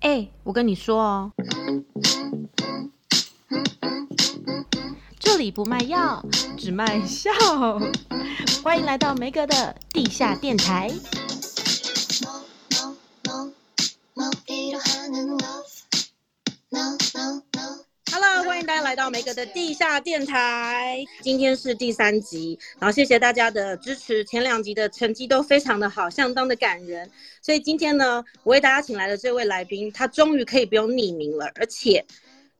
哎、我跟你说哦，这里不卖药，只卖笑。欢迎来到梅格的地下电台。到梅格的地下电台。今天是第三集，然后谢谢大家的支持。前两集的成绩都非常的好，相当的感人。所以今天呢，我为大家请来的这位来宾，他终于可以不用匿名了，而且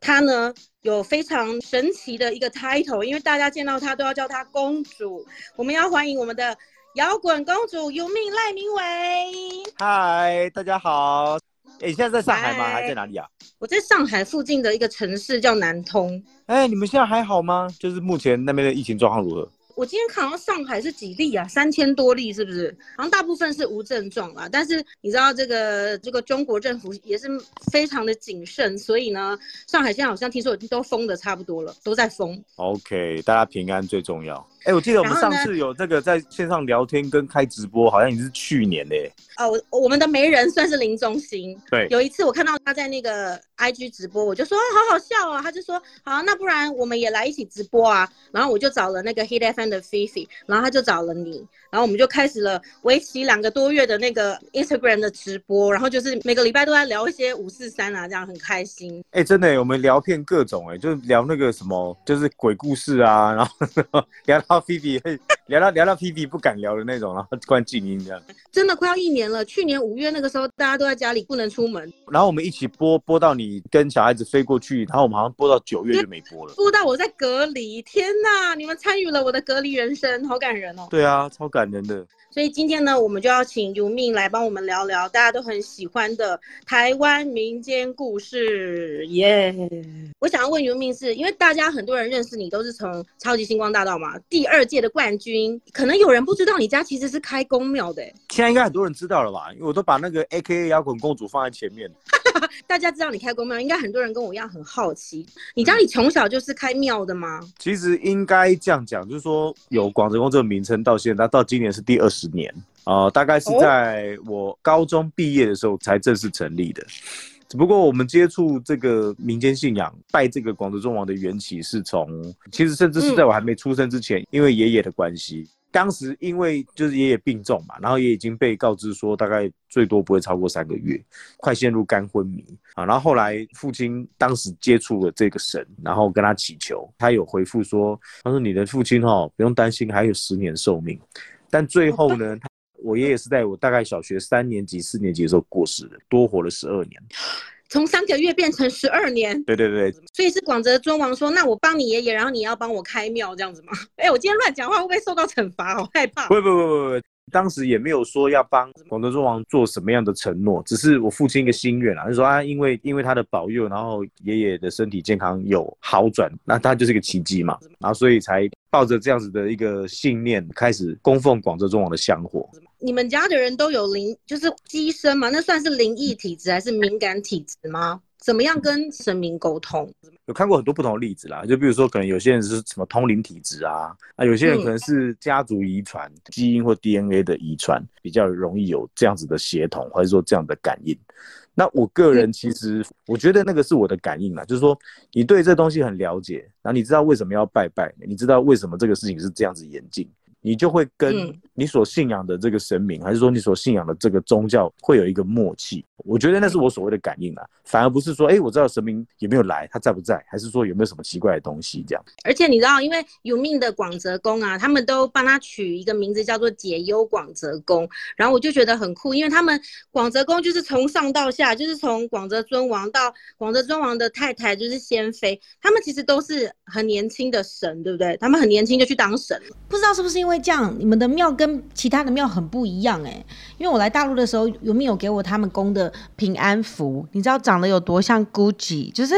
他呢有非常神奇的一个 title，因为大家见到他都要叫他公主。我们要欢迎我们的摇滚公主游命赖明伟。嗨，大家好。哎，你现在在上海吗？还在哪里啊？我在上海附近的一个城市叫南通。哎，你们现在还好吗？就是目前那边的疫情状况如何？我今天看到上海是几例啊？三千多例是不是？好像大部分是无症状啦。但是你知道这个这个中国政府也是非常的谨慎，所以呢，上海现在好像听说已经都封的差不多了，都在封。OK，大家平安最重要。哎，我记得我们上次有这个在线上聊天跟开直播，好像已经是去年嘞。哦，我们的媒人算是林中心。对，有一次我看到他在那个 IG 直播，我就说好好笑啊，他就说好，那不然我们也来一起直播啊。然后我就找了那个 Hit FM 的 Fifi，然后他就找了你，然后我们就开始了为期两个多月的那个 Instagram 的直播，然后就是每个礼拜都在聊一些五四三啊，这样很开心。哎，真的，我们聊遍各种，哎，就是聊那个什么，就是鬼故事啊，然后聊 到 Fifi，聊到聊到 Fifi 不敢聊的那种，然后关静音这样。真的快要一年了，去年五月那个时候大家都在家里不能出门，然后我们一起播播到你跟小孩子飞过去，然后我们好像播到九月就没播了，播到我在隔离，天哪，你们参与了我的隔离人生，好感人哦。对啊，超感人的。所以今天呢，我们就要请 Yumin 来帮我们聊聊大家都很喜欢的台湾民间故事，耶、yeah！我想要问 Yumin 是因为大家很多人认识你都是从超级星光大道嘛，第二届的冠军，可能有人不知道你家其实是开公庙的，现在应该很多人知道了吧？因为我都把那个 AKA 摇滚公主放在前面。大家知道你开公庙，应该很多人跟我一样很好奇，你家里从小就是开庙的吗？嗯、其实应该这样讲，就是说有广泽宫这个名称到现在，到今年是第二十年啊、呃，大概是在我高中毕业的时候才正式成立的。只不过我们接触这个民间信仰，拜这个广泽尊王的缘起是从，其实甚至是在我还没出生之前，嗯、因为爷爷的关系。当时因为就是爷爷病重嘛，然后也已经被告知说大概最多不会超过三个月，快陷入肝昏迷啊。然后后来父亲当时接触了这个神，然后跟他祈求，他有回复说，他说你的父亲哦不用担心，还有十年寿命。但最后呢，我爷爷是在我大概小学三年级、四年级的时候过世的，多活了十二年。从三个月变成十二年，对对对，所以是广泽尊王说，那我帮你爷爷，然后你要帮我开庙这样子吗？哎、欸，我今天乱讲话会不会受到惩罚？好害怕。不不不不不，当时也没有说要帮广州中王做什么样的承诺，只是我父亲一个心愿啊，就说啊，因为因为他的保佑，然后爷爷的身体健康有好转，那他就是一个奇迹嘛，然后所以才抱着这样子的一个信念，开始供奉广州中王的香火。你们家的人都有灵，就是乩身吗？那算是灵异体质还是敏感体质吗？怎么样跟神明沟通？有看过很多不同的例子啦，就比如说，可能有些人是什么通灵体质啊，啊，有些人可能是家族遗传、嗯、基因或 DNA 的遗传，比较容易有这样子的协同，或者说这样的感应。那我个人其实，我觉得那个是我的感应啦，就是说，你对这东西很了解，然后你知道为什么要拜拜，你知道为什么这个事情是这样子演进。你就会跟你所信仰的这个神明，嗯、还是说你所信仰的这个宗教，会有一个默契。我觉得那是我所谓的感应啊，反而不是说，哎、欸，我知道神明有没有来，他在不在，还是说有没有什么奇怪的东西这样。而且你知道，因为 Yumin 的广泽宫啊，他们都帮他取一个名字叫做解忧广泽宫，然后我就觉得很酷，因为他们广泽宫就是从上到下，就是从广泽尊王到广泽尊王的太太就是仙妃，他们其实都是很年轻的神，对不对？他们很年轻就去当神了，不知道是不是因为。这样，你们的庙跟其他的庙很不一样哎，因为我来大陆的时候，Yumin 有给我他们供的平安符，你知道长得有多像 Gucci？就是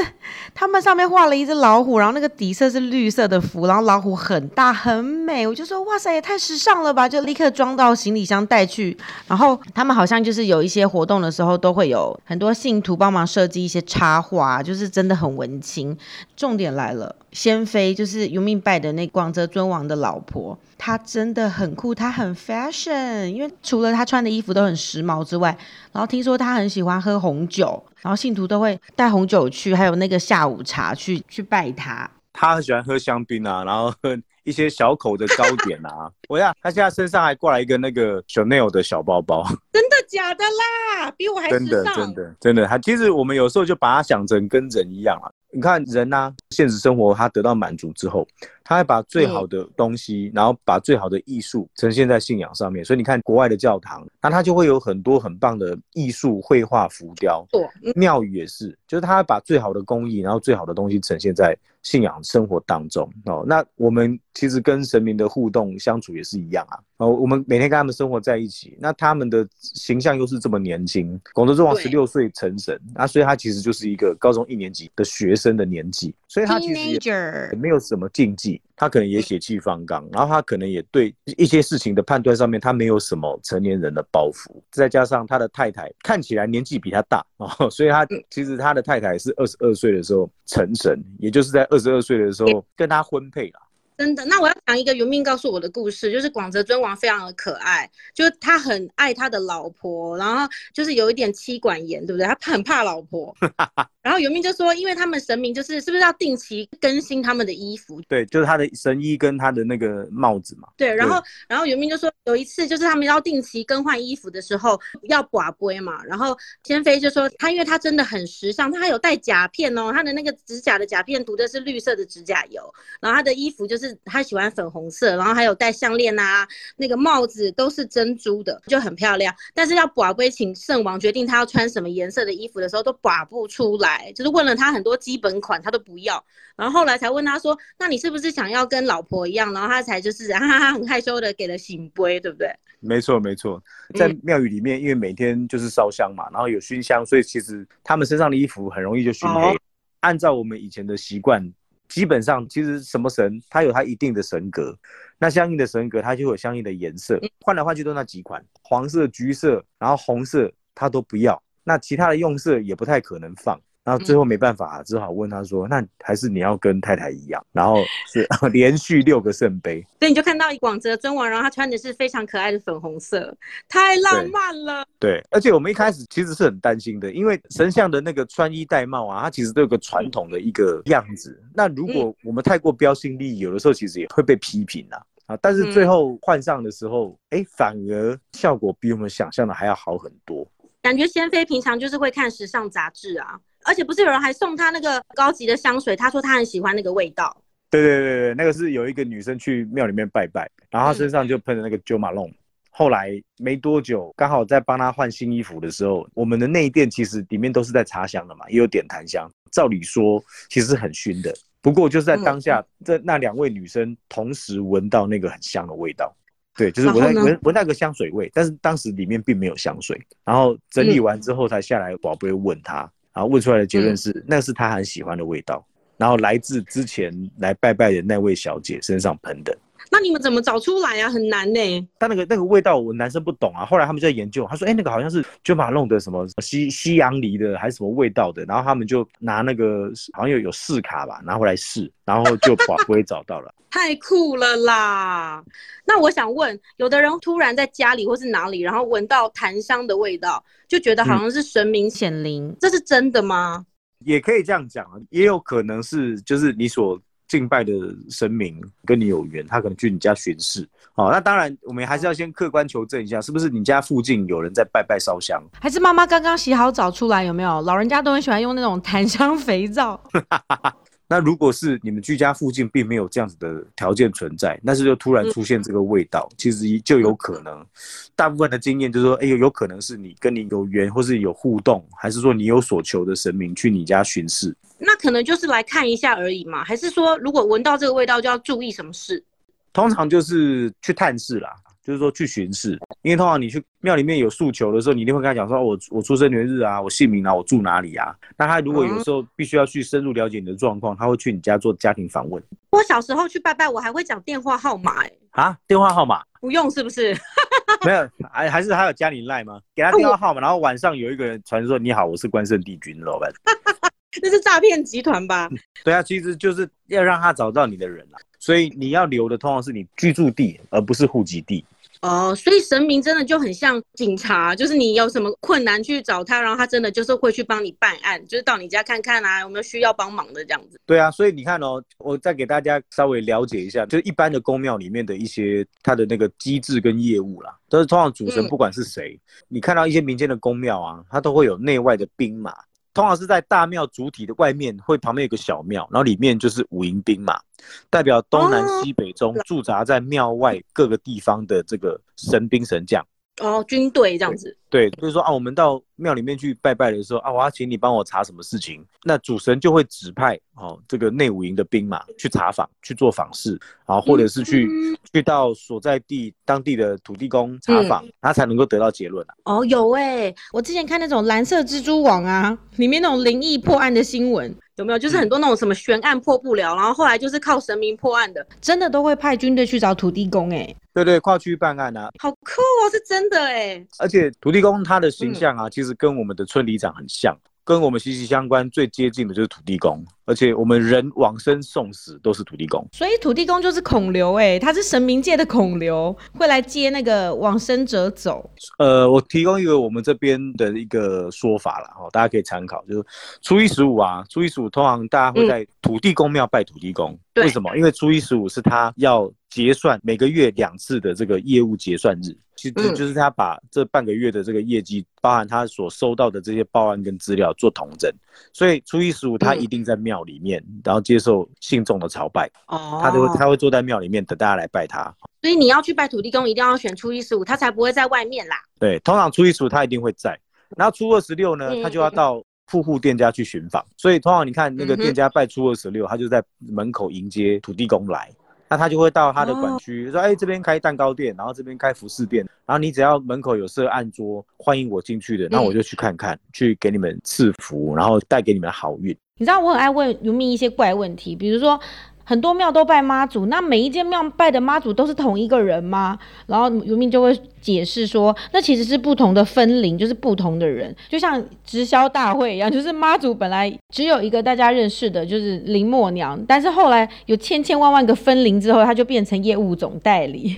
他们上面画了一只老虎，然后那个底色是绿色的符，然后老虎很大很美，我就说哇塞，也太时尚了吧，就立刻装到行李箱带去。然后他们好像就是有一些活动的时候，都会有很多信徒帮忙设计一些插画，就是真的很文青。重点来了，先妃就是有明拜的那广泽尊王的老婆。他真的很酷，他很 fashion，因为除了他穿的衣服都很时髦之外，然后听说他很喜欢喝红酒，然后信徒都会带红酒去，还有那个下午茶去去拜他。他很喜欢喝香槟啊，然后喝一些小口的糕点啊。我呀，他现在身上还挂了一个那个 Chanel 的小包包。真的假的啦？比我还时尚。真的真的真的，他其实我们有时候就把他想成跟人一样啊。你看人呐、啊，现实生活他得到满足之后，他会把最好的东西，嗯、然后把最好的艺术呈现在信仰上面。所以你看国外的教堂，那他就会有很多很棒的艺术绘画浮雕。对庙宇也是，就是他把最好的工艺，然后最好的东西呈现在信仰生活当中。哦，那我们其实跟神明的互动相处也是一样啊。哦，我们每天跟他们生活在一起，那他们的形象又是这么年轻。广州之王十六岁成神，那所以他其实就是一个高中一年级的学生的年纪，所以他其实也没有什么禁忌，他可能也血气方刚，然后他可能也对一些事情的判断上面，他没有什么成年人的包袱，再加上他的太太看起来年纪比他大哦，所以他其实他的太太是二十二岁的时候成神，也就是在二十二岁的时候跟他婚配了。真的，那我要讲一个原命告诉我的故事，就是广泽尊王非常的可爱，就是他很爱他的老婆，然后就是有一点妻管严，对不对？他很怕老婆。然后原命就说，因为他们神明就是是不是要定期更新他们的衣服？对，就是他的神衣跟他的那个帽子嘛。对，然后然后原命就说，有一次就是他们要定期更换衣服的时候要寡归嘛，然后天妃就说他因为他真的很时尚，他还有戴甲片哦，他的那个指甲的甲片涂的是绿色的指甲油，然后他的衣服就是。他喜欢粉红色，然后还有戴项链啊，那个帽子都是珍珠的，就很漂亮。但是要寡归请圣王决定他要穿什么颜色的衣服的时候，都寡不出来，就是问了他很多基本款，他都不要。然后后来才问他说：“那你是不是想要跟老婆一样？”然后他才就是 哈哈很害羞的给了醒杯，对不对？没错没错，在庙宇里面，因为每天就是烧香嘛，然后有熏香，所以其实他们身上的衣服很容易就熏黑。按照我们以前的习惯。基本上，其实什么神，它有它一定的神格，那相应的神格，它就有相应的颜色，换来换去都那几款，黄色、橘色，然后红色，它都不要，那其他的用色也不太可能放。然后最后没办法，只好问他说：“那还是你要跟太太一样？”然后是 连续六个圣杯，所以你就看到广泽尊王，然后他穿的是非常可爱的粉红色，太浪漫了。对，对，而且我们一开始其实是很担心的，因为神像的那个穿衣戴帽啊，它其实都有个传统的一个样子。那如果我们太过标新立异，有的时候其实也会被批评啊。啊，但是最后换上的时候，哎，反而效果比我们想象的还要好很多。感觉仙妃平常就是会看时尚杂志啊。而且不是有人还送他那个高级的香水？他说他很喜欢那个味道。对对对对，那个是有一个女生去庙里面拜拜，然后她身上就喷了那个 Jo Malone。后来没多久，刚好在帮她换新衣服的时候，我们的内殿其实里面都是在插香的嘛，也有点檀香。照理说其实很熏的，不过就是在当下，这那两位女生同时闻到那个很香的味道。对，就是闻闻闻那个香水味，但是当时里面并没有香水。然后整理完之后才下来，宝贝问她。然后问出来的结论是，嗯、那是他很喜欢的味道，然后来自之前来拜拜的那位小姐身上喷的。那你们怎么找出来啊？很难呢。但那个那个味道，我男生不懂啊。后来他们就在研究，他说：“哎，那个好像是就马弄的什么西西洋梨的，还是什么味道的。”然后他们就拿那个好像有有试卡吧，拿回来试，然后就把龟找到了。太酷了啦！那我想问，有的人突然在家里或是哪里，然后闻到檀香的味道，就觉得好像是神明显灵，嗯、这是真的吗？也可以这样讲啊，也有可能是就是你所。敬拜的神明跟你有缘，他可能去你家巡视。好，那当然我们还是要先客观求证一下，是不是你家附近有人在拜拜烧香，还是妈妈刚刚洗好澡出来？有没有？老人家都很喜欢用那种檀香肥皂。那如果是你们居家附近并没有这样子的条件存在，但是就突然出现这个味道，嗯、其实就有可能。大部分的经验就是说，哎呦，有可能是你跟你有缘，或是有互动，还是说你有所求的神明去你家巡视？那可能就是来看一下而已嘛，还是说如果闻到这个味道就要注意什么事？通常就是去探视啦。就是说去巡视，因为通常你去庙里面有诉求的时候，你一定会跟他讲说，我我出生年日啊，我姓名啊，我住哪里啊。那他如果有时候必须要去深入了解你的状况，他会去你家做家庭访问。我小时候去拜拜，我还会讲电话号码哎。啊，电话号码不用是不是？没有，还还是他有加你赖吗？给他电话号码，然后晚上有一个人传说你好，我是关圣帝君老板。那是诈骗集团吧？对啊，其实就是要让他找到你的人啊。所以你要留的通常是你居住地，而不是户籍地。哦，所以神明真的就很像警察，就是你有什么困难去找他，然后他真的就是会去帮你办案，就是到你家看看啊，有没有需要帮忙的这样子。对啊，所以你看哦，我再给大家稍微了解一下，就是一般的宫庙里面的一些它的那个机制跟业务啦，都是通常主神不管是谁，嗯、你看到一些民间的宫庙啊，它都会有内外的兵马。通常是在大庙主体的外面，会旁边有个小庙，然后里面就是五营兵马，代表东南西北中驻扎在庙外各个地方的这个神兵神将。哦，军队这样子。对，就是说啊，我们到庙里面去拜拜的时候啊，我要请你帮我查什么事情，那主神就会指派哦这个内五营的兵马去查访，去做访视，然后或者是去、嗯、去到所在地当地的土地公查访，嗯、他才能够得到结论啊。哦，有哎、欸，我之前看那种蓝色蜘蛛网啊，里面那种灵异破案的新闻。有没有就是很多那种什么悬案破不了，嗯、然后后来就是靠神明破案的，真的都会派军队去找土地公哎、欸。对对，跨区办案啊，好酷哦，是真的哎、欸。而且土地公他的形象啊，嗯、其实跟我们的村里长很像。跟我们息息相关、最接近的就是土地公，而且我们人往生送死都是土地公，所以土地公就是孔刘哎，他是神明界的孔刘，会来接那个往生者走。呃，我提供一个我们这边的一个说法了哈，大家可以参考，就是初一十五啊，初一十五通常大家会在土地公庙拜土地公，嗯、为什么？因为初一十五是他要结算每个月两次的这个业务结算日。其实就是他把这半个月的这个业绩，包含他所收到的这些报案跟资料做统整，所以初一十五他一定在庙里面，然后接受信众的朝拜。哦，他就会他会坐在庙里面等大家来拜他。所以你要去拜土地公，一定要选初一十五，他才不会在外面啦。对，通常初一十五他一定会在，然后初二十六呢，他就要到户户店家去寻访。所以通常你看那个店家拜初二十六，他就在门口迎接土地公来。那他就会到他的管区，说：“哎、欸，这边开蛋糕店，然后这边开服饰店，然后你只要门口有设案桌，欢迎我进去的，那我就去看看，嗯、去给你们赐福，然后带给你们好运。”你知道我很爱问游民一些怪问题，比如说。很多庙都拜妈祖，那每一间庙拜的妈祖都是同一个人吗？然后渔民就会解释说，那其实是不同的分灵，就是不同的人，就像直销大会一样，就是妈祖本来只有一个大家认识的，就是林默娘，但是后来有千千万万个分灵之后，他就变成业务总代理，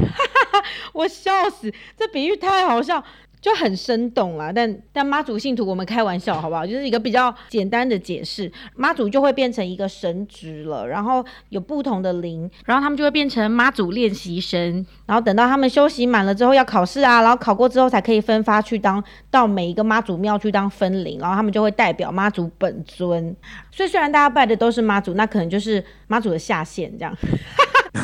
我笑死，这比喻太好笑。就很生动啦，但但妈祖信徒我们开玩笑好不好？就是一个比较简单的解释，妈祖就会变成一个神职了，然后有不同的灵，然后他们就会变成妈祖练习生，然后等到他们修习满了之后要考试啊，然后考过之后才可以分发去当到每一个妈祖庙去当分灵，然后他们就会代表妈祖本尊。所以虽然大家拜的都是妈祖，那可能就是妈祖的下线这样。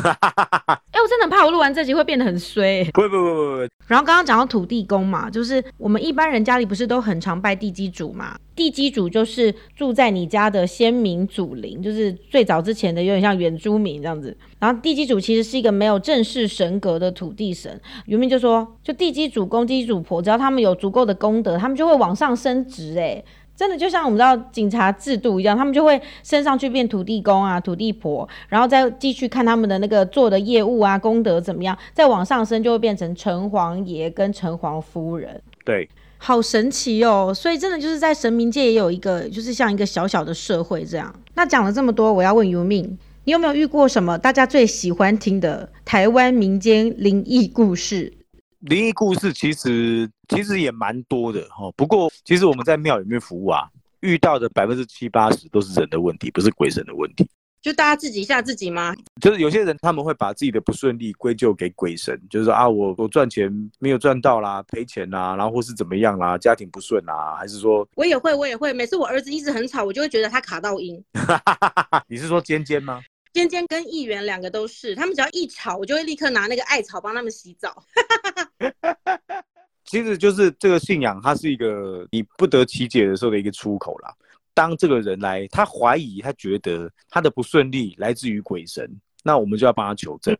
哎、欸，我真的很怕我录完这集会变得很衰。不不不不不。然后刚刚讲到土地公嘛，就是我们一般人家里不是都很常拜地基主嘛？地基主就是住在你家的先民祖灵，就是最早之前的有点像原住民这样子。然后地基主其实是一个没有正式神格的土地神。原民就说，就地基主公、地基主婆，只要他们有足够的功德，他们就会往上升职。哎。真的就像我们知道警察制度一样，他们就会升上去变土地公啊、土地婆，然后再继续看他们的那个做的业务啊、功德怎么样，再往上升就会变成城隍爷跟城隍夫人。对，好神奇哦！所以真的就是在神明界也有一个，就是像一个小小的社会这样。那讲了这么多，我要问尤命，你有没有遇过什么大家最喜欢听的台湾民间灵异故事？灵异故事其实其实也蛮多的哈，不过其实我们在庙里面服务啊，遇到的百分之七八十都是人的问题，不是鬼神的问题。就大家自己吓自己吗？就是有些人他们会把自己的不顺利归咎给鬼神，就是说啊，我我赚钱没有赚到啦，赔钱啦，然后或是怎么样啦，家庭不顺啦，还是说我也会我也会，每次我儿子一直很吵，我就会觉得他卡到音。你是说尖尖吗？尖尖跟议员两个都是，他们只要一吵，我就会立刻拿那个艾草帮他们洗澡。其实就是这个信仰，它是一个你不得其解的时候的一个出口啦。当这个人来，他怀疑，他觉得他的不顺利来自于鬼神，那我们就要帮他求证。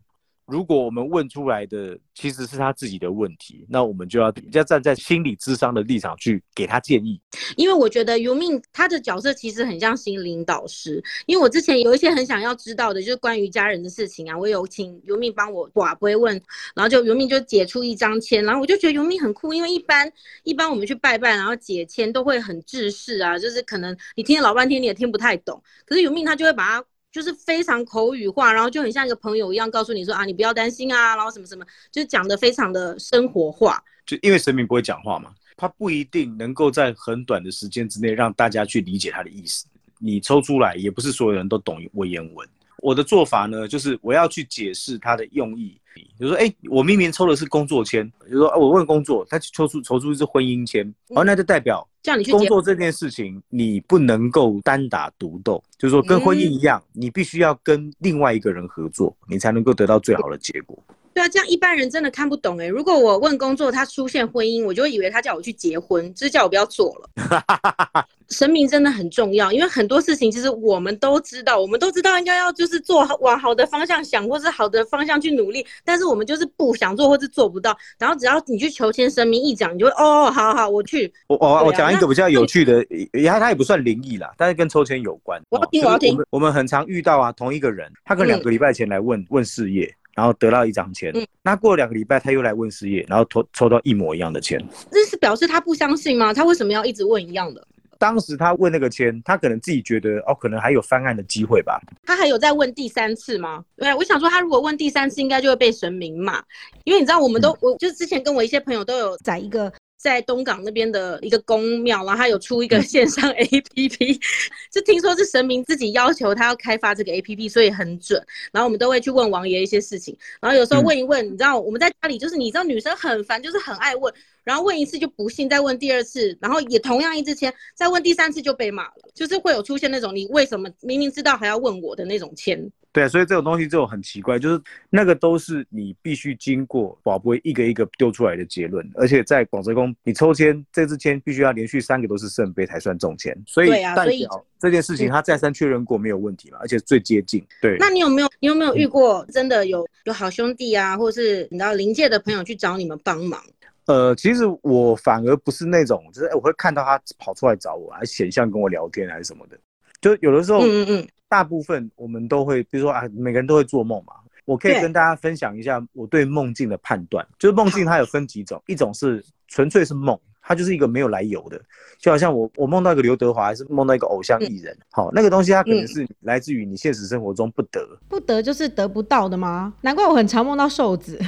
如果我们问出来的其实是他自己的问题，那我们就要要站在心理智商的立场去给他建议。因为我觉得尤命他的角色其实很像心灵导师。因为我之前有一些很想要知道的，就是关于家人的事情啊，我有请尤命帮我寡不会问，然后就尤命就解出一张签，然后我就觉得尤命很酷，因为一般一般我们去拜拜，然后解签都会很制式啊，就是可能你听了老半天你也听不太懂，可是尤命他就会把它。就是非常口语化，然后就很像一个朋友一样，告诉你说啊，你不要担心啊，然后什么什么，就讲的非常的生活化。就因为神明不会讲话嘛，他不一定能够在很短的时间之内让大家去理解他的意思。你抽出来，也不是所有人都懂文言文。我的做法呢，就是我要去解释他的用意。比如说，哎、欸，我明明抽的是工作签，比如说，我问工作，他抽出抽出一支婚姻签，哦，那就代表叫你去工作这件事情，你不能够单打独斗，就是说跟婚姻一样，你必须要跟另外一个人合作，你才能够得到最好的结果。对啊，这样一般人真的看不懂哎。如果我问工作，他出现婚姻，我就会以为他叫我去结婚，就是叫我不要做了。神明真的很重要，因为很多事情其实我们都知道，我们都知道应该要就是做往好的方向想，或是好的方向去努力，但是我们就是不想做，或是做不到。然后只要你去求签，神明一讲，你就会哦，好好，我去。我我、啊、我讲一个比较有趣的，也它也不算灵异啦，但是跟抽签有关。我要听，我要听。我们很常遇到啊，同一个人，他可能两个礼拜前来问、嗯、问事业。然后得到一张签，嗯、那过了两个礼拜他又来问事业，然后抽抽到一模一样的签，这是表示他不相信吗？他为什么要一直问一样的？当时他问那个签，他可能自己觉得哦，可能还有翻案的机会吧。他还有在问第三次吗？对，我想说他如果问第三次，应该就会被神明骂，因为你知道，我们都、嗯、我就是之前跟我一些朋友都有在一个。在东港那边的一个宫庙，然后他有出一个线上 APP，就听说是神明自己要求他要开发这个 APP，所以很准。然后我们都会去问王爷一些事情，然后有时候问一问，你知道我们在家里就是你知道女生很烦，就是很爱问，然后问一次就不信，再问第二次，然后也同样一支签，再问第三次就被骂了，就是会有出现那种你为什么明明知道还要问我的那种签。对啊，所以这种东西就很奇怪，就是那个都是你必须经过宝贝一个一个丢出来的结论，而且在广泽宫，你抽签这支签必须要连续三个都是圣杯才算中签，所以代表这件事情他再三确认过没有问题嘛，而且最接近。对，那你有没有你有没有遇过真的有有好兄弟啊，或是你知道灵界的朋友去找你们帮忙？呃，其实我反而不是那种，就是我会看到他跑出来找我，还显像跟我聊天还是什么的，就有的时候，嗯嗯。大部分我们都会，比如说啊，每个人都会做梦嘛。我可以跟大家分享一下我对梦境的判断，就是梦境它有分几种，一种是纯粹是梦，它就是一个没有来由的，就好像我我梦到一个刘德华，还是梦到一个偶像艺人，好，那个东西它可能是来自于你现实生活中不得，不得就是得不到的吗？难怪我很常梦到瘦子，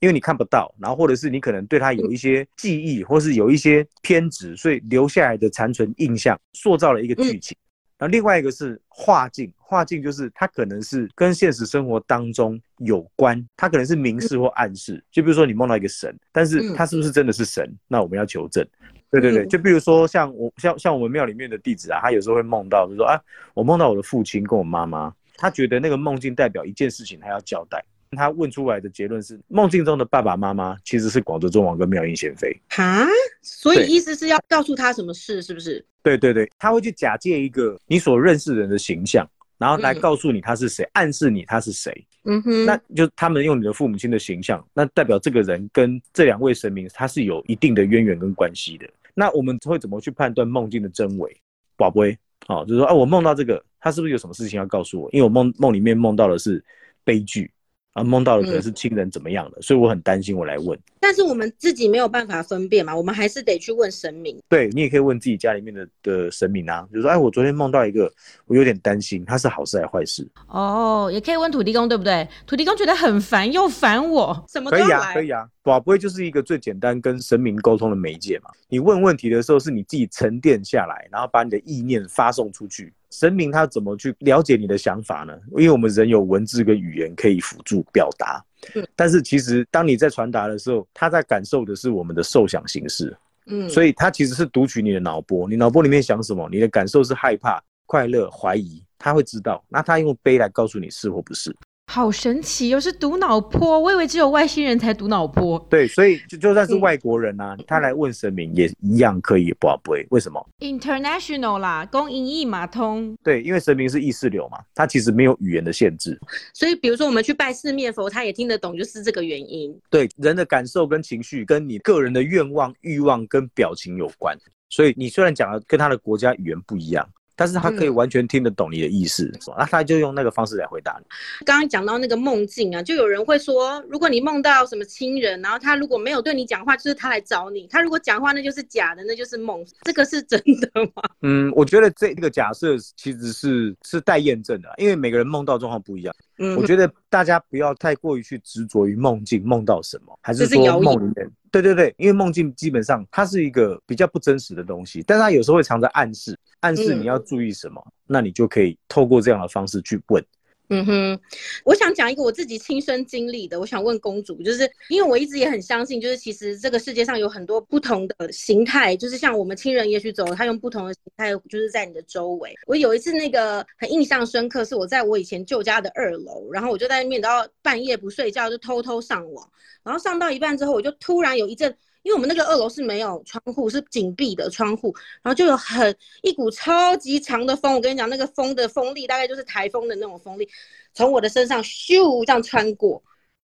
因为你看不到，然后或者是你可能对他有一些记忆，或是有一些偏执，所以留下来的残存印象，塑造了一个剧情。然后另外一个是化境，化境就是它可能是跟现实生活当中有关，它可能是明示或暗示。就比如说你梦到一个神，但是它是不是真的是神？那我们要求证。对对对，就比如说像我像像我们庙里面的弟子啊，他有时候会梦到，就是说啊，我梦到我的父亲跟我妈妈，他觉得那个梦境代表一件事情，他要交代。他问出来的结论是，梦境中的爸爸妈妈其实是广德中王跟妙音贤妃。哈，所以意思是要告诉他什么事，是不是？对对对，他会去假借一个你所认识人的形象，然后来告诉你他是谁，嗯、暗示你他是谁。嗯哼，那就他们用你的父母亲的形象，那代表这个人跟这两位神明他是有一定的渊源跟关系的。那我们会怎么去判断梦境的真伪？宝贝，哦，就是说，啊，我梦到这个，他是不是有什么事情要告诉我？因为我梦梦里面梦到的是悲剧。啊，梦到的可能是亲人怎么样的，嗯、所以我很担心，我来问。但是我们自己没有办法分辨嘛，我们还是得去问神明。对，你也可以问自己家里面的的神明啊，比如说，哎，我昨天梦到一个，我有点担心，他是好事还是坏事？哦，也可以问土地公，对不对？土地公觉得很烦，又烦我，什么都可以啊，可以啊。宝贝就是一个最简单跟神明沟通的媒介嘛。你问问题的时候，是你自己沉淀下来，然后把你的意念发送出去。神明他怎么去了解你的想法呢？因为我们人有文字跟语言可以辅助表达，嗯，但是其实当你在传达的时候，他在感受的是我们的受想形式，嗯，所以他其实是读取你的脑波，你脑波里面想什么，你的感受是害怕、快乐、怀疑，他会知道，那他用悲来告诉你是或不是。好神奇，又是读脑波，我以为只有外星人才读脑波。对，所以就就算是外国人啊，嗯、他来问神明也一样可以不会。为什么？International 啦，公英义马通。对，因为神明是意识流嘛，他其实没有语言的限制。所以，比如说我们去拜四面佛，他也听得懂，就是这个原因。对，人的感受跟情绪跟你个人的愿望、欲望跟表情有关。所以，你虽然讲的跟他的国家语言不一样。但是他可以完全听得懂你的意思，那、嗯、他就用那个方式来回答你。刚刚讲到那个梦境啊，就有人会说，如果你梦到什么亲人，然后他如果没有对你讲话，就是他来找你；他如果讲话，那就是假的，那就是梦。这个是真的吗？嗯，我觉得这个假设其实是是待验证的，因为每个人梦到状况不一样。嗯，我觉得大家不要太过于去执着于梦境，梦到什么，还是说梦里面？对对对，因为梦境基本上它是一个比较不真实的东西，但是它有时候会藏着暗示，暗示你要注意什么，嗯、那你就可以透过这样的方式去问。嗯哼，我想讲一个我自己亲身经历的，我想问公主，就是因为我一直也很相信，就是其实这个世界上有很多不同的形态，就是像我们亲人也许走了，他用不同的形态，就是在你的周围。我有一次那个很印象深刻，是我在我以前旧家的二楼，然后我就在那边，然后半夜不睡觉就偷偷上网，然后上到一半之后，我就突然有一阵。因为我们那个二楼是没有窗户，是紧闭的窗户，然后就有很一股超级强的风。我跟你讲，那个风的风力大概就是台风的那种风力，从我的身上咻这样穿过，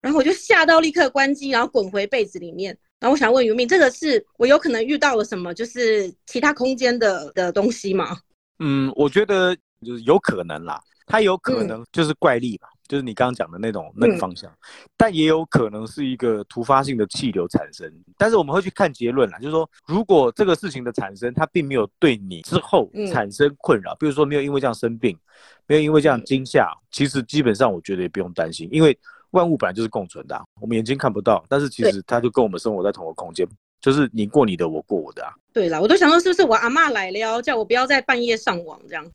然后我就吓到立刻关机，然后滚回被子里面。然后我想问于铭，这个是我有可能遇到了什么，就是其他空间的的东西吗？嗯，我觉得就是有可能啦，它有可能就是怪力吧。嗯就是你刚刚讲的那种那个方向，嗯，但也有可能是一个突发性的气流产生。但是我们会去看结论啦，就是说，如果这个事情的产生，它并没有对你之后产生困扰，嗯，比如说没有因为这样生病，没有因为这样惊吓，其实基本上我觉得也不用担心，因为万物本来就是共存的，我们眼睛看不到，但是其实它就跟我们生活在同一个空间，就是你过你的，我过我的啊。对啦，我都想说是不是我阿妈来了，叫我不要在半夜上网这样，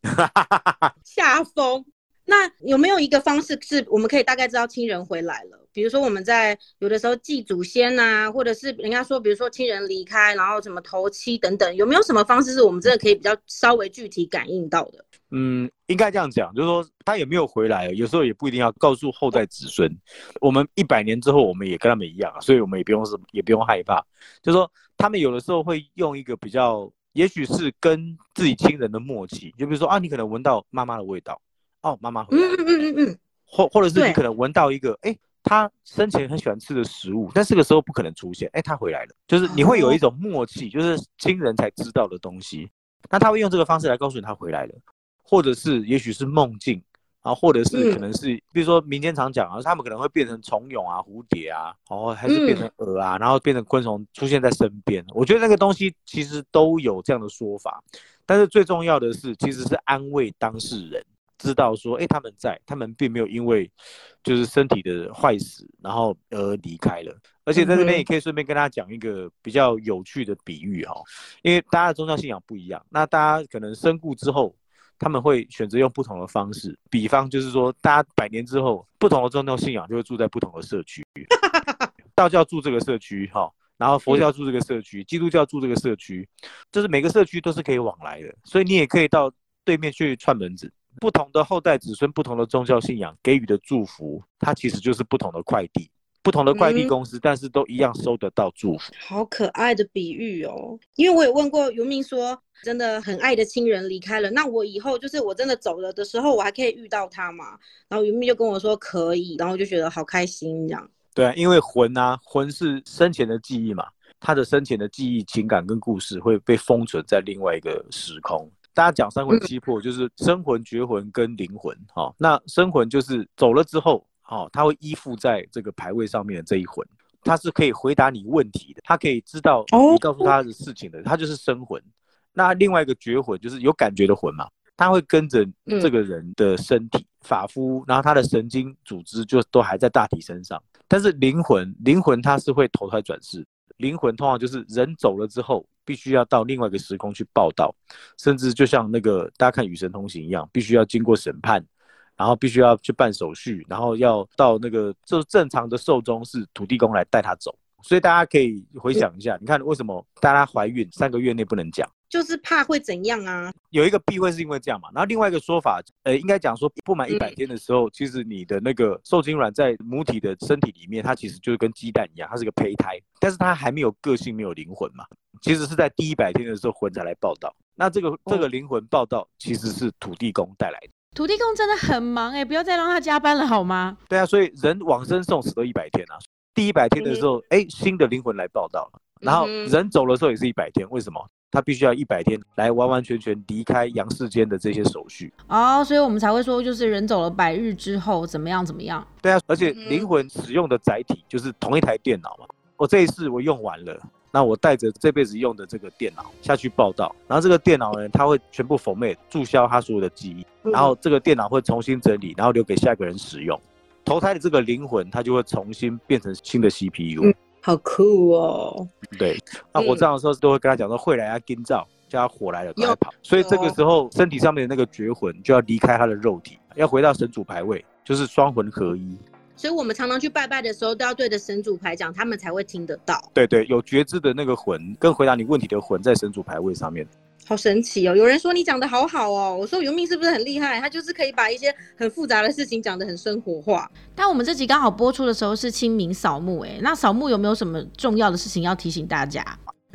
吓疯。那有没有一个方式是我们可以大概知道亲人回来了？比如说我们在有的时候祭祖先呐、啊，或者是人家说，比如说亲人离开，然后什么头七等等，有没有什么方式是我们真的可以比较稍微具体感应到的？嗯，应该这样讲，就是说他有没有回来，有时候也不一定要告诉后代子孙。我们一百年之后，我们也跟他们一样，所以我们也不用什么，也不用害怕。就是说他们有的时候会用一个比较，也许是跟自己亲人的默契，就比如说啊，你可能闻到妈妈的味道。哦，妈妈回来。嗯嗯嗯嗯嗯，或或者是你可能闻到一个，哎，他生前很喜欢吃的食物，但这个时候不可能出现，哎，他回来了，就是你会有一种默契，就是亲人才知道的东西。那他会用这个方式来告诉你他回来了，或者是也许是梦境啊，或者是可能是，比如说民间常讲啊，他们可能会变成虫蛹啊、蝴蝶啊，哦，还是变成蛾啊，然后变成昆虫出现在身边。我觉得那个东西其实都有这样的说法，但是最重要的是，其实是安慰当事人。知道说，哎，他们在，他们并没有因为就是身体的坏死，然后而离开了。而且在这边也可以顺便跟大家讲一个比较有趣的比喻哈，因为大家的宗教信仰不一样，那大家可能身故之后，他们会选择用不同的方式。比方就是说，大家百年之后，不同的宗教信仰就会住在不同的社区，道教住这个社区哈，然后佛教住这个社区，基督教住这个社区，就是每个社区都是可以往来的，所以你也可以到对面去串门子。不同的后代子孙，不同的宗教信仰给予的祝福，它其实就是不同的快递，不同的快递公司，嗯，但是都一样收得到祝福。好可爱的比喻哦！因为我有问过于铭说，真的很爱的亲人离开了，那我以后就是我真的走了的时候，我还可以遇到他吗？然后于铭就跟我说可以，然后我就觉得好开心这样。对啊，因为魂啊，魂是生前的记忆嘛，他的生前的记忆、情感跟故事会被封存在另外一个时空。大家讲三魂七魄，就是生魂、绝魂跟灵魂。哦，那生魂就是走了之后，哦，他会依附在这个牌位上面的这一魂，他是可以回答你问题的，他可以知道你告诉他的事情的，他就是生魂。那另外一个绝魂就是有感觉的魂嘛，他会跟着这个人的身体、发肤，然后他的神经组织就都还在大体身上。但是灵魂，灵魂它是会投胎转世，灵魂通常就是人走了之后。必须要到另外一个时空去报道，甚至就像那个大家看《与神同行》一样，必须要经过审判，然后必须要去办手续，然后要到那个就是正常的寿终是土地公来带他走。所以大家可以回想一下，你看为什么大家怀孕三个月内不能讲？就是怕会怎样啊？有一个避讳是因为这样嘛。然后另外一个说法，呃，应该讲说不满一百天的时候，其实你的那个受精卵在母体的身体里面，它其实就是跟鸡蛋一样，它是个胚胎，但是它还没有个性，没有灵魂嘛。其实是在第一百天的时候魂才来报道。那这个这个灵魂报道其实是土地公带来的。土地公真的很忙哎，不要再让他加班了好吗？对啊，所以人往生送死都一百天啊。第一百天的时候，哎，新的灵魂来报道了。然后人走的时候也是一百天，为什么？他必须要一百天来完完全全离开阳世间的这些手续。哦，所以我们才会说，就是人走了百日之后怎么样怎么样。对啊，而且灵魂使用的载体就是同一台电脑嘛。我这一次我用完了，那我带着这辈子用的这个电脑下去报道，然后这个电脑呢，它会全部 format 注销它所有的记忆，然后这个电脑会重新整理，然后留给下一个人使用。投胎的这个灵魂，它就会重新变成新的 CPU。嗯，好酷哦！对，那我这样的时候都会跟他讲说，会来啊，跟照，叫他火来了，快跑。所以这个时候，身体上面的那个绝魂就要离开他的肉体，要回到神主牌位，就是双魂合一。所以我们常常去拜拜的时候，都要对着神主牌讲，他们才会听得到。对对，有觉知的那个魂跟回答你问题的魂在神主牌位上面。好神奇哦！有人说你讲的好好哦，我说云命是不是很厉害？他就是可以把一些很复杂的事情讲得很生活化。但我们这集刚好播出的时候是清明扫墓，哎，那扫墓有没有什么重要的事情要提醒大家？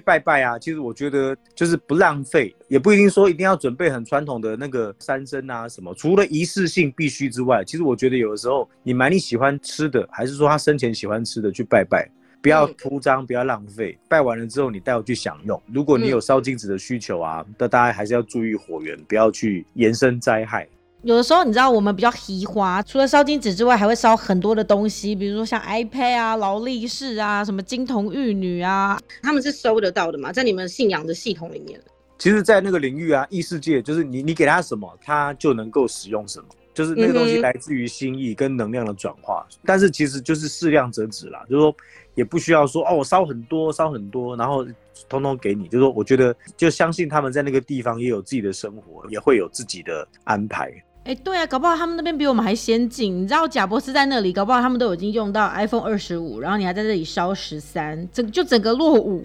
拜拜啊！其实我觉得就是不浪费，也不一定说一定要准备很传统的那个三牲啊什么。除了仪式性必须之外，其实我觉得有的时候你买你喜欢吃的，还是说他生前喜欢吃的去拜拜。不要铺张，不要浪费。拜完了之后，你带回去享用。如果你有烧金纸的需求啊，那、嗯、大家还是要注意火源，不要去延伸灾害。有的时候，你知道我们比较喜欢，除了烧金纸之外，还会烧很多的东西，比如说像 iPad 啊、劳力士啊、什么金童玉女啊，他们是收得到的嘛，在你们信仰的系统里面。其实，在那个领域啊，异世界就是你，你给他什么，他就能够使用什么。就是那个东西来自于心意跟能量的转化，嗯、但是其实就是适量则止啦，就是说也不需要说哦，我烧很多烧很多，然后通通给你，就是说我觉得就相信他们在那个地方也有自己的生活，也会有自己的安排。哎、欸，对啊，搞不好他们那边比我们还先进。你知道贾博士在那里，搞不好他们都已经用到 iPhone 二十五，然后你还在这里烧十三，整就整个落伍。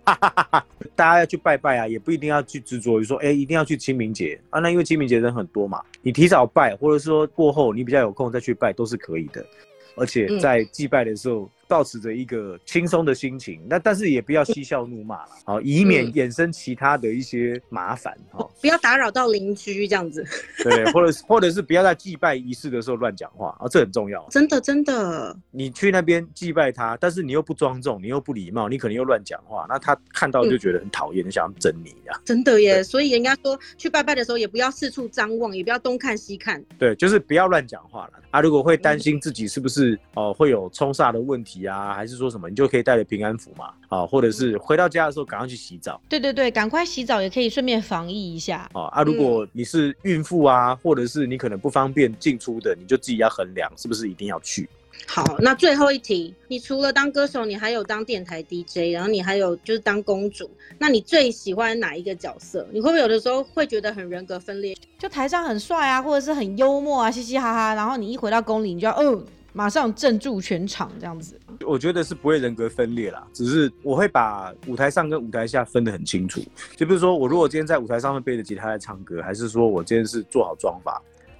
大家要去拜拜啊，也不一定要去执着于说，哎、欸，一定要去清明节啊。那因为清明节人很多嘛，你提早拜，或者说过后你比较有空再去拜都是可以的。而且在祭拜的时候。嗯抱持着一个轻松的心情，那但是也不要嬉笑怒骂了，好，以免衍生其他的一些麻烦，哈，不要打扰到邻居这样子，对，或者是或者是不要在祭拜仪式的时候乱讲话啊，这很重要，真的真的，你去那边祭拜他，但是你又不庄重，你又不礼貌，你可能又乱讲话，那他看到就觉得很讨厌，嗯、想要整你呀，真的耶，所以人家说去拜拜的时候也不要四处张望，也不要东看西看，对，就是不要乱讲话了啊，如果会担心自己是不是哦、呃、会有冲煞的问题啊，还是说什么？你就可以带着平安符嘛，啊，或者是回到家的时候赶快去洗澡。对对对，赶快洗澡也可以顺便防疫一下。啊啊，如果你是孕妇啊，或者是你可能不方便进出的，你就自己要衡量是不是一定要去。好，那最后一题，你除了当歌手，你还有当电台 DJ，然后你还有就是当公主，那你最喜欢哪一个角色？你会不会有的时候会觉得很人格分裂？就台上很帅啊，或者是很幽默啊，嘻嘻哈哈，然后你一回到宫里，你就要哦。马上镇住全场，这样子，我觉得是不会人格分裂啦，只是我会把舞台上跟舞台下分得很清楚。就比如说，我如果今天在舞台上面背着吉他在唱歌，还是说我今天是做好妆发，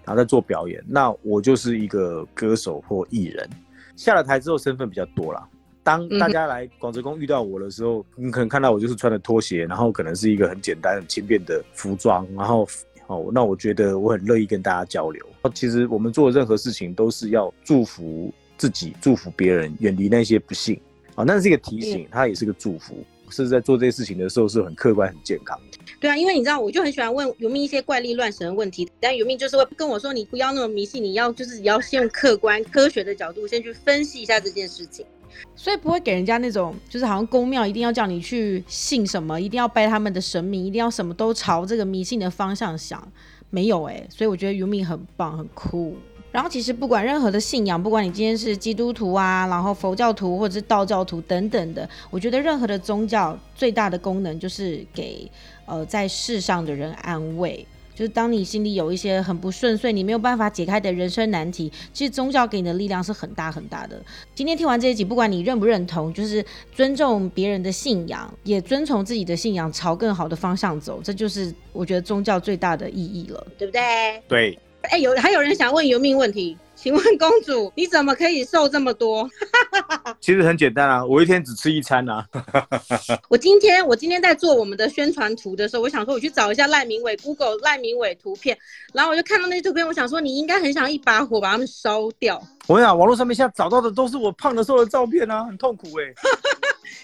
然后在做表演，那我就是一个歌手或艺人。下了台之后，身份比较多啦。当大家来广泽宫遇到我的时候，你可能看到我就是穿着拖鞋，然后可能是一个很简单、很轻便的服装，然后。哦，那我觉得我很乐意跟大家交流。其实我们做任何事情都是要祝福自己，祝福别人，远离那些不幸。啊，那是一个提醒，它也是个祝福。是在做这些事情的时候是很客观、很健康的。对啊，因为你知道，我就很喜欢问尤命一些怪力乱神的问题，但尤命就是会跟我说：“你不要那么迷信，你要就是你要先用客观、科学的角度先去分析一下这件事情。”所以不会给人家那种，就是好像宫庙一定要叫你去信什么，一定要拜他们的神明，一定要什么都朝这个迷信的方向想，没有哎、所以我觉得云命很棒，很酷。然后其实不管任何的信仰，不管你今天是基督徒啊，然后佛教徒或者是道教徒等等的，我觉得任何的宗教最大的功能就是给呃在世上的人安慰。就是当你心里有一些很不顺遂，你没有办法解开的人生难题，其实宗教给你的力量是很大很大的。今天听完这一集，不管你认不认同，就是尊重别人的信仰，也遵从自己的信仰，朝更好的方向走，这就是我觉得宗教最大的意义了，对不对？对。哎、欸，有还有人想问游命问题。请问公主，你怎么可以瘦这么多？其实很简单啊，我一天只吃一餐啊。我今天我今天在做我们的宣传图的时候，我想说我去找一下赖明伟，Google 赖明伟图片，然后我就看到那些图片，我想说你应该很想一把火把他们烧掉。我跟你讲，网络上面现在找到的都是我胖的时候的照片啊，很痛苦哎、欸。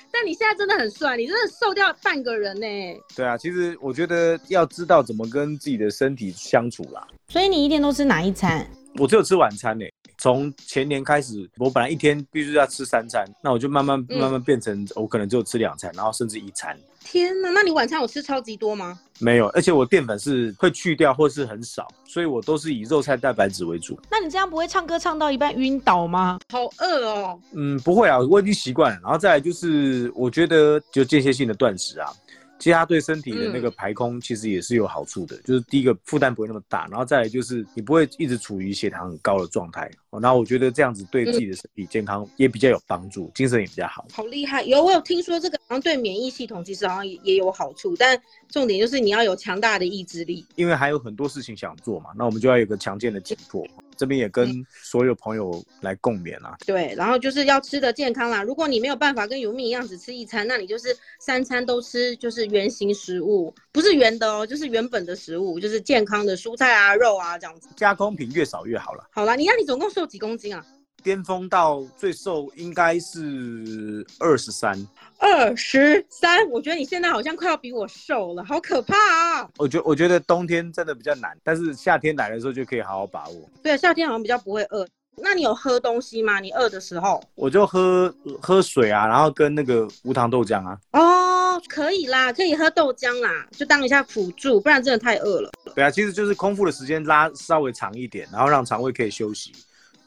但你现在真的很帅，你真的瘦掉半个人呢。对啊，其实我觉得要知道怎么跟自己的身体相处啦。所以你一天都吃哪一餐？我只有吃晚餐呢。从前年开始，我本来一天必须要吃三餐，那我就慢慢慢慢变成我可能只有吃两餐，然后甚至一餐。天哪，那你晚餐有吃超级多吗？没有，而且我淀粉是会去掉或是很少，所以我都是以肉菜蛋白质为主。那你这样不会唱歌唱到一半晕倒吗？好饿哦。嗯，不会啊，我已经习惯了。然后再来就是，我觉得就间歇性的断食啊。其实它对身体的那个排空其实也是有好处的，嗯、就是第一个负担不会那么大，然后再来就是你不会一直处于血糖很高的状态。然后我觉得这样子对自己的身体健康也比较有帮助，嗯、精神也比较好。好厉害！有我有听说这个好像对免疫系统其实好像也也有好处，但重点就是你要有强大的意志力，因为还有很多事情想做嘛，那我们就要有个强健的体魄。这边也跟所有朋友来共勉啊。对，然后就是要吃的健康啦。如果你没有办法跟尤米一样只吃一餐，那你就是三餐都吃，就是原形食物，不是原的哦，就是原本的食物，就是健康的蔬菜啊、肉啊这样子。加工品越少越好了。好啦，你那你总共瘦几公斤啊？巅峰到最瘦应该是二十三。二十三，我觉得你现在好像快要比我瘦了，好可怕啊！我觉我觉得冬天真的比较难，但是夏天来的时候就可以好好把握。对，夏天好像比较不会饿。那你有喝东西吗？你饿的时候？我就喝喝水啊，然后跟那个无糖豆浆啊。哦，可以啦，可以喝豆浆啦，就当一下辅助，不然真的太饿了。对啊，其实就是空腹的时间拉稍微长一点，然后让肠胃可以休息。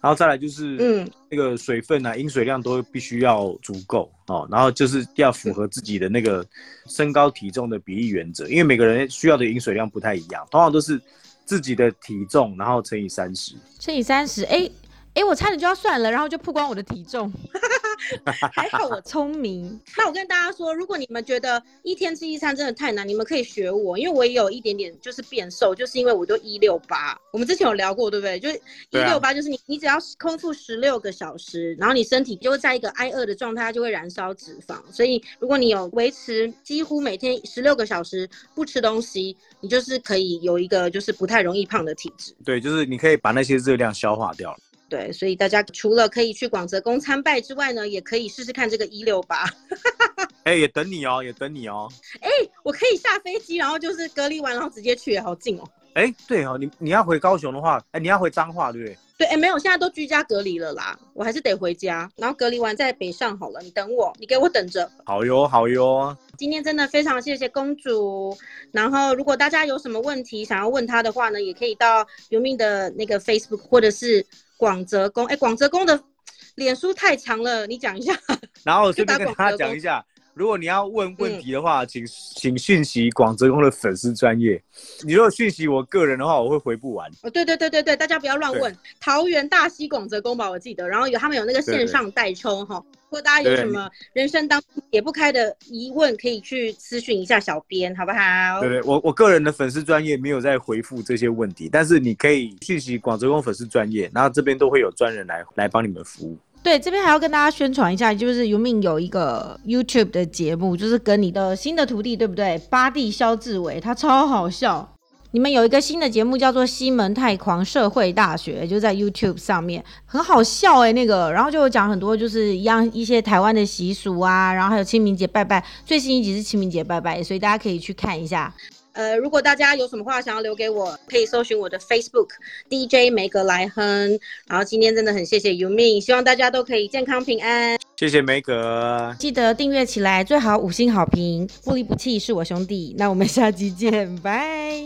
然后再来就是，嗯，那个水分啊，饮水量都必须要足够哦。然后就是要符合自己的那个身高体重的比例原则，因为每个人需要的饮水量不太一样，通常都是自己的体重，然后乘以三十。乘以三十，哎。哎，我差点就要算了，然后就曝光我的体重，还好我聪明。那我跟大家说，如果你们觉得一天吃一餐真的太难，你们可以学我，因为我也有一点点就是变瘦，就是因为我都一六八。我们之前有聊过，对不对？就是一六八，就是你你只要空腹十六个小时，然后你身体就会在一个挨饿的状态，它就会燃烧脂肪。所以如果你有维持几乎每天十六个小时不吃东西，你就是可以有一个就是不太容易胖的体质。对，就是你可以把那些热量消化掉了。对，所以大家除了可以去广泽宫参拜之外呢，也可以试试看这个一六八。哎，也等你哦，也等你哦。哎，我可以下飞机，然后就是隔离完，然后直接去，好近哦。哎，对哦，你你要回高雄的话，哎，你要回彰化，对不对？对，哎，没有，现在都居家隔离了啦，我还是得回家，然后隔离完再北上好了。你等我，你给我等着。好哟，好哟。今天真的非常谢谢公主。然后，如果大家有什么问题想要问她的话呢，也可以到油蜜的那个 Facebook 或者是。广泽宫，哎，广泽宫的脸书太长了，你讲一下。然后我顺便跟大家讲一下，如果你要问问题的话，嗯、请请讯息广泽宫的粉丝专业。你如果讯息我个人的话，我会回不完。哦，对对对对对，大家不要乱问。桃园大溪广泽宫吧，我记得。然后有他们有那个线上代抽哈。如果大家有什么人生当中解不开的疑问，可以去咨询一下小编，好不好？对对，我我个人的粉丝专业没有在回复这些问题，但是你可以讯息广泽宫粉丝专业，然后这边都会有专人来来帮你们服务。对，这边还要跟大家宣传一下，就是有命有一个 YouTube 的节目，就是跟你的新的徒弟，对不对？八弟肖志伟，他超好笑。你们有一个新的节目叫做《西门太狂社会大学》，就在 YouTube 上面，很好笑哎、那个，然后就有讲很多就是一样一些台湾的习俗啊，然后还有清明节拜拜，最新一集是清明节拜拜，所以大家可以去看一下。呃，如果大家有什么话想要留给我，可以搜寻我的 Facebook DJ 梅格莱亨。然后今天真的很谢谢 YouMe，希望大家都可以健康平安。谢谢梅格，记得订阅起来，最好五星好评，不离不弃是我兄弟。那我们下期见，拜。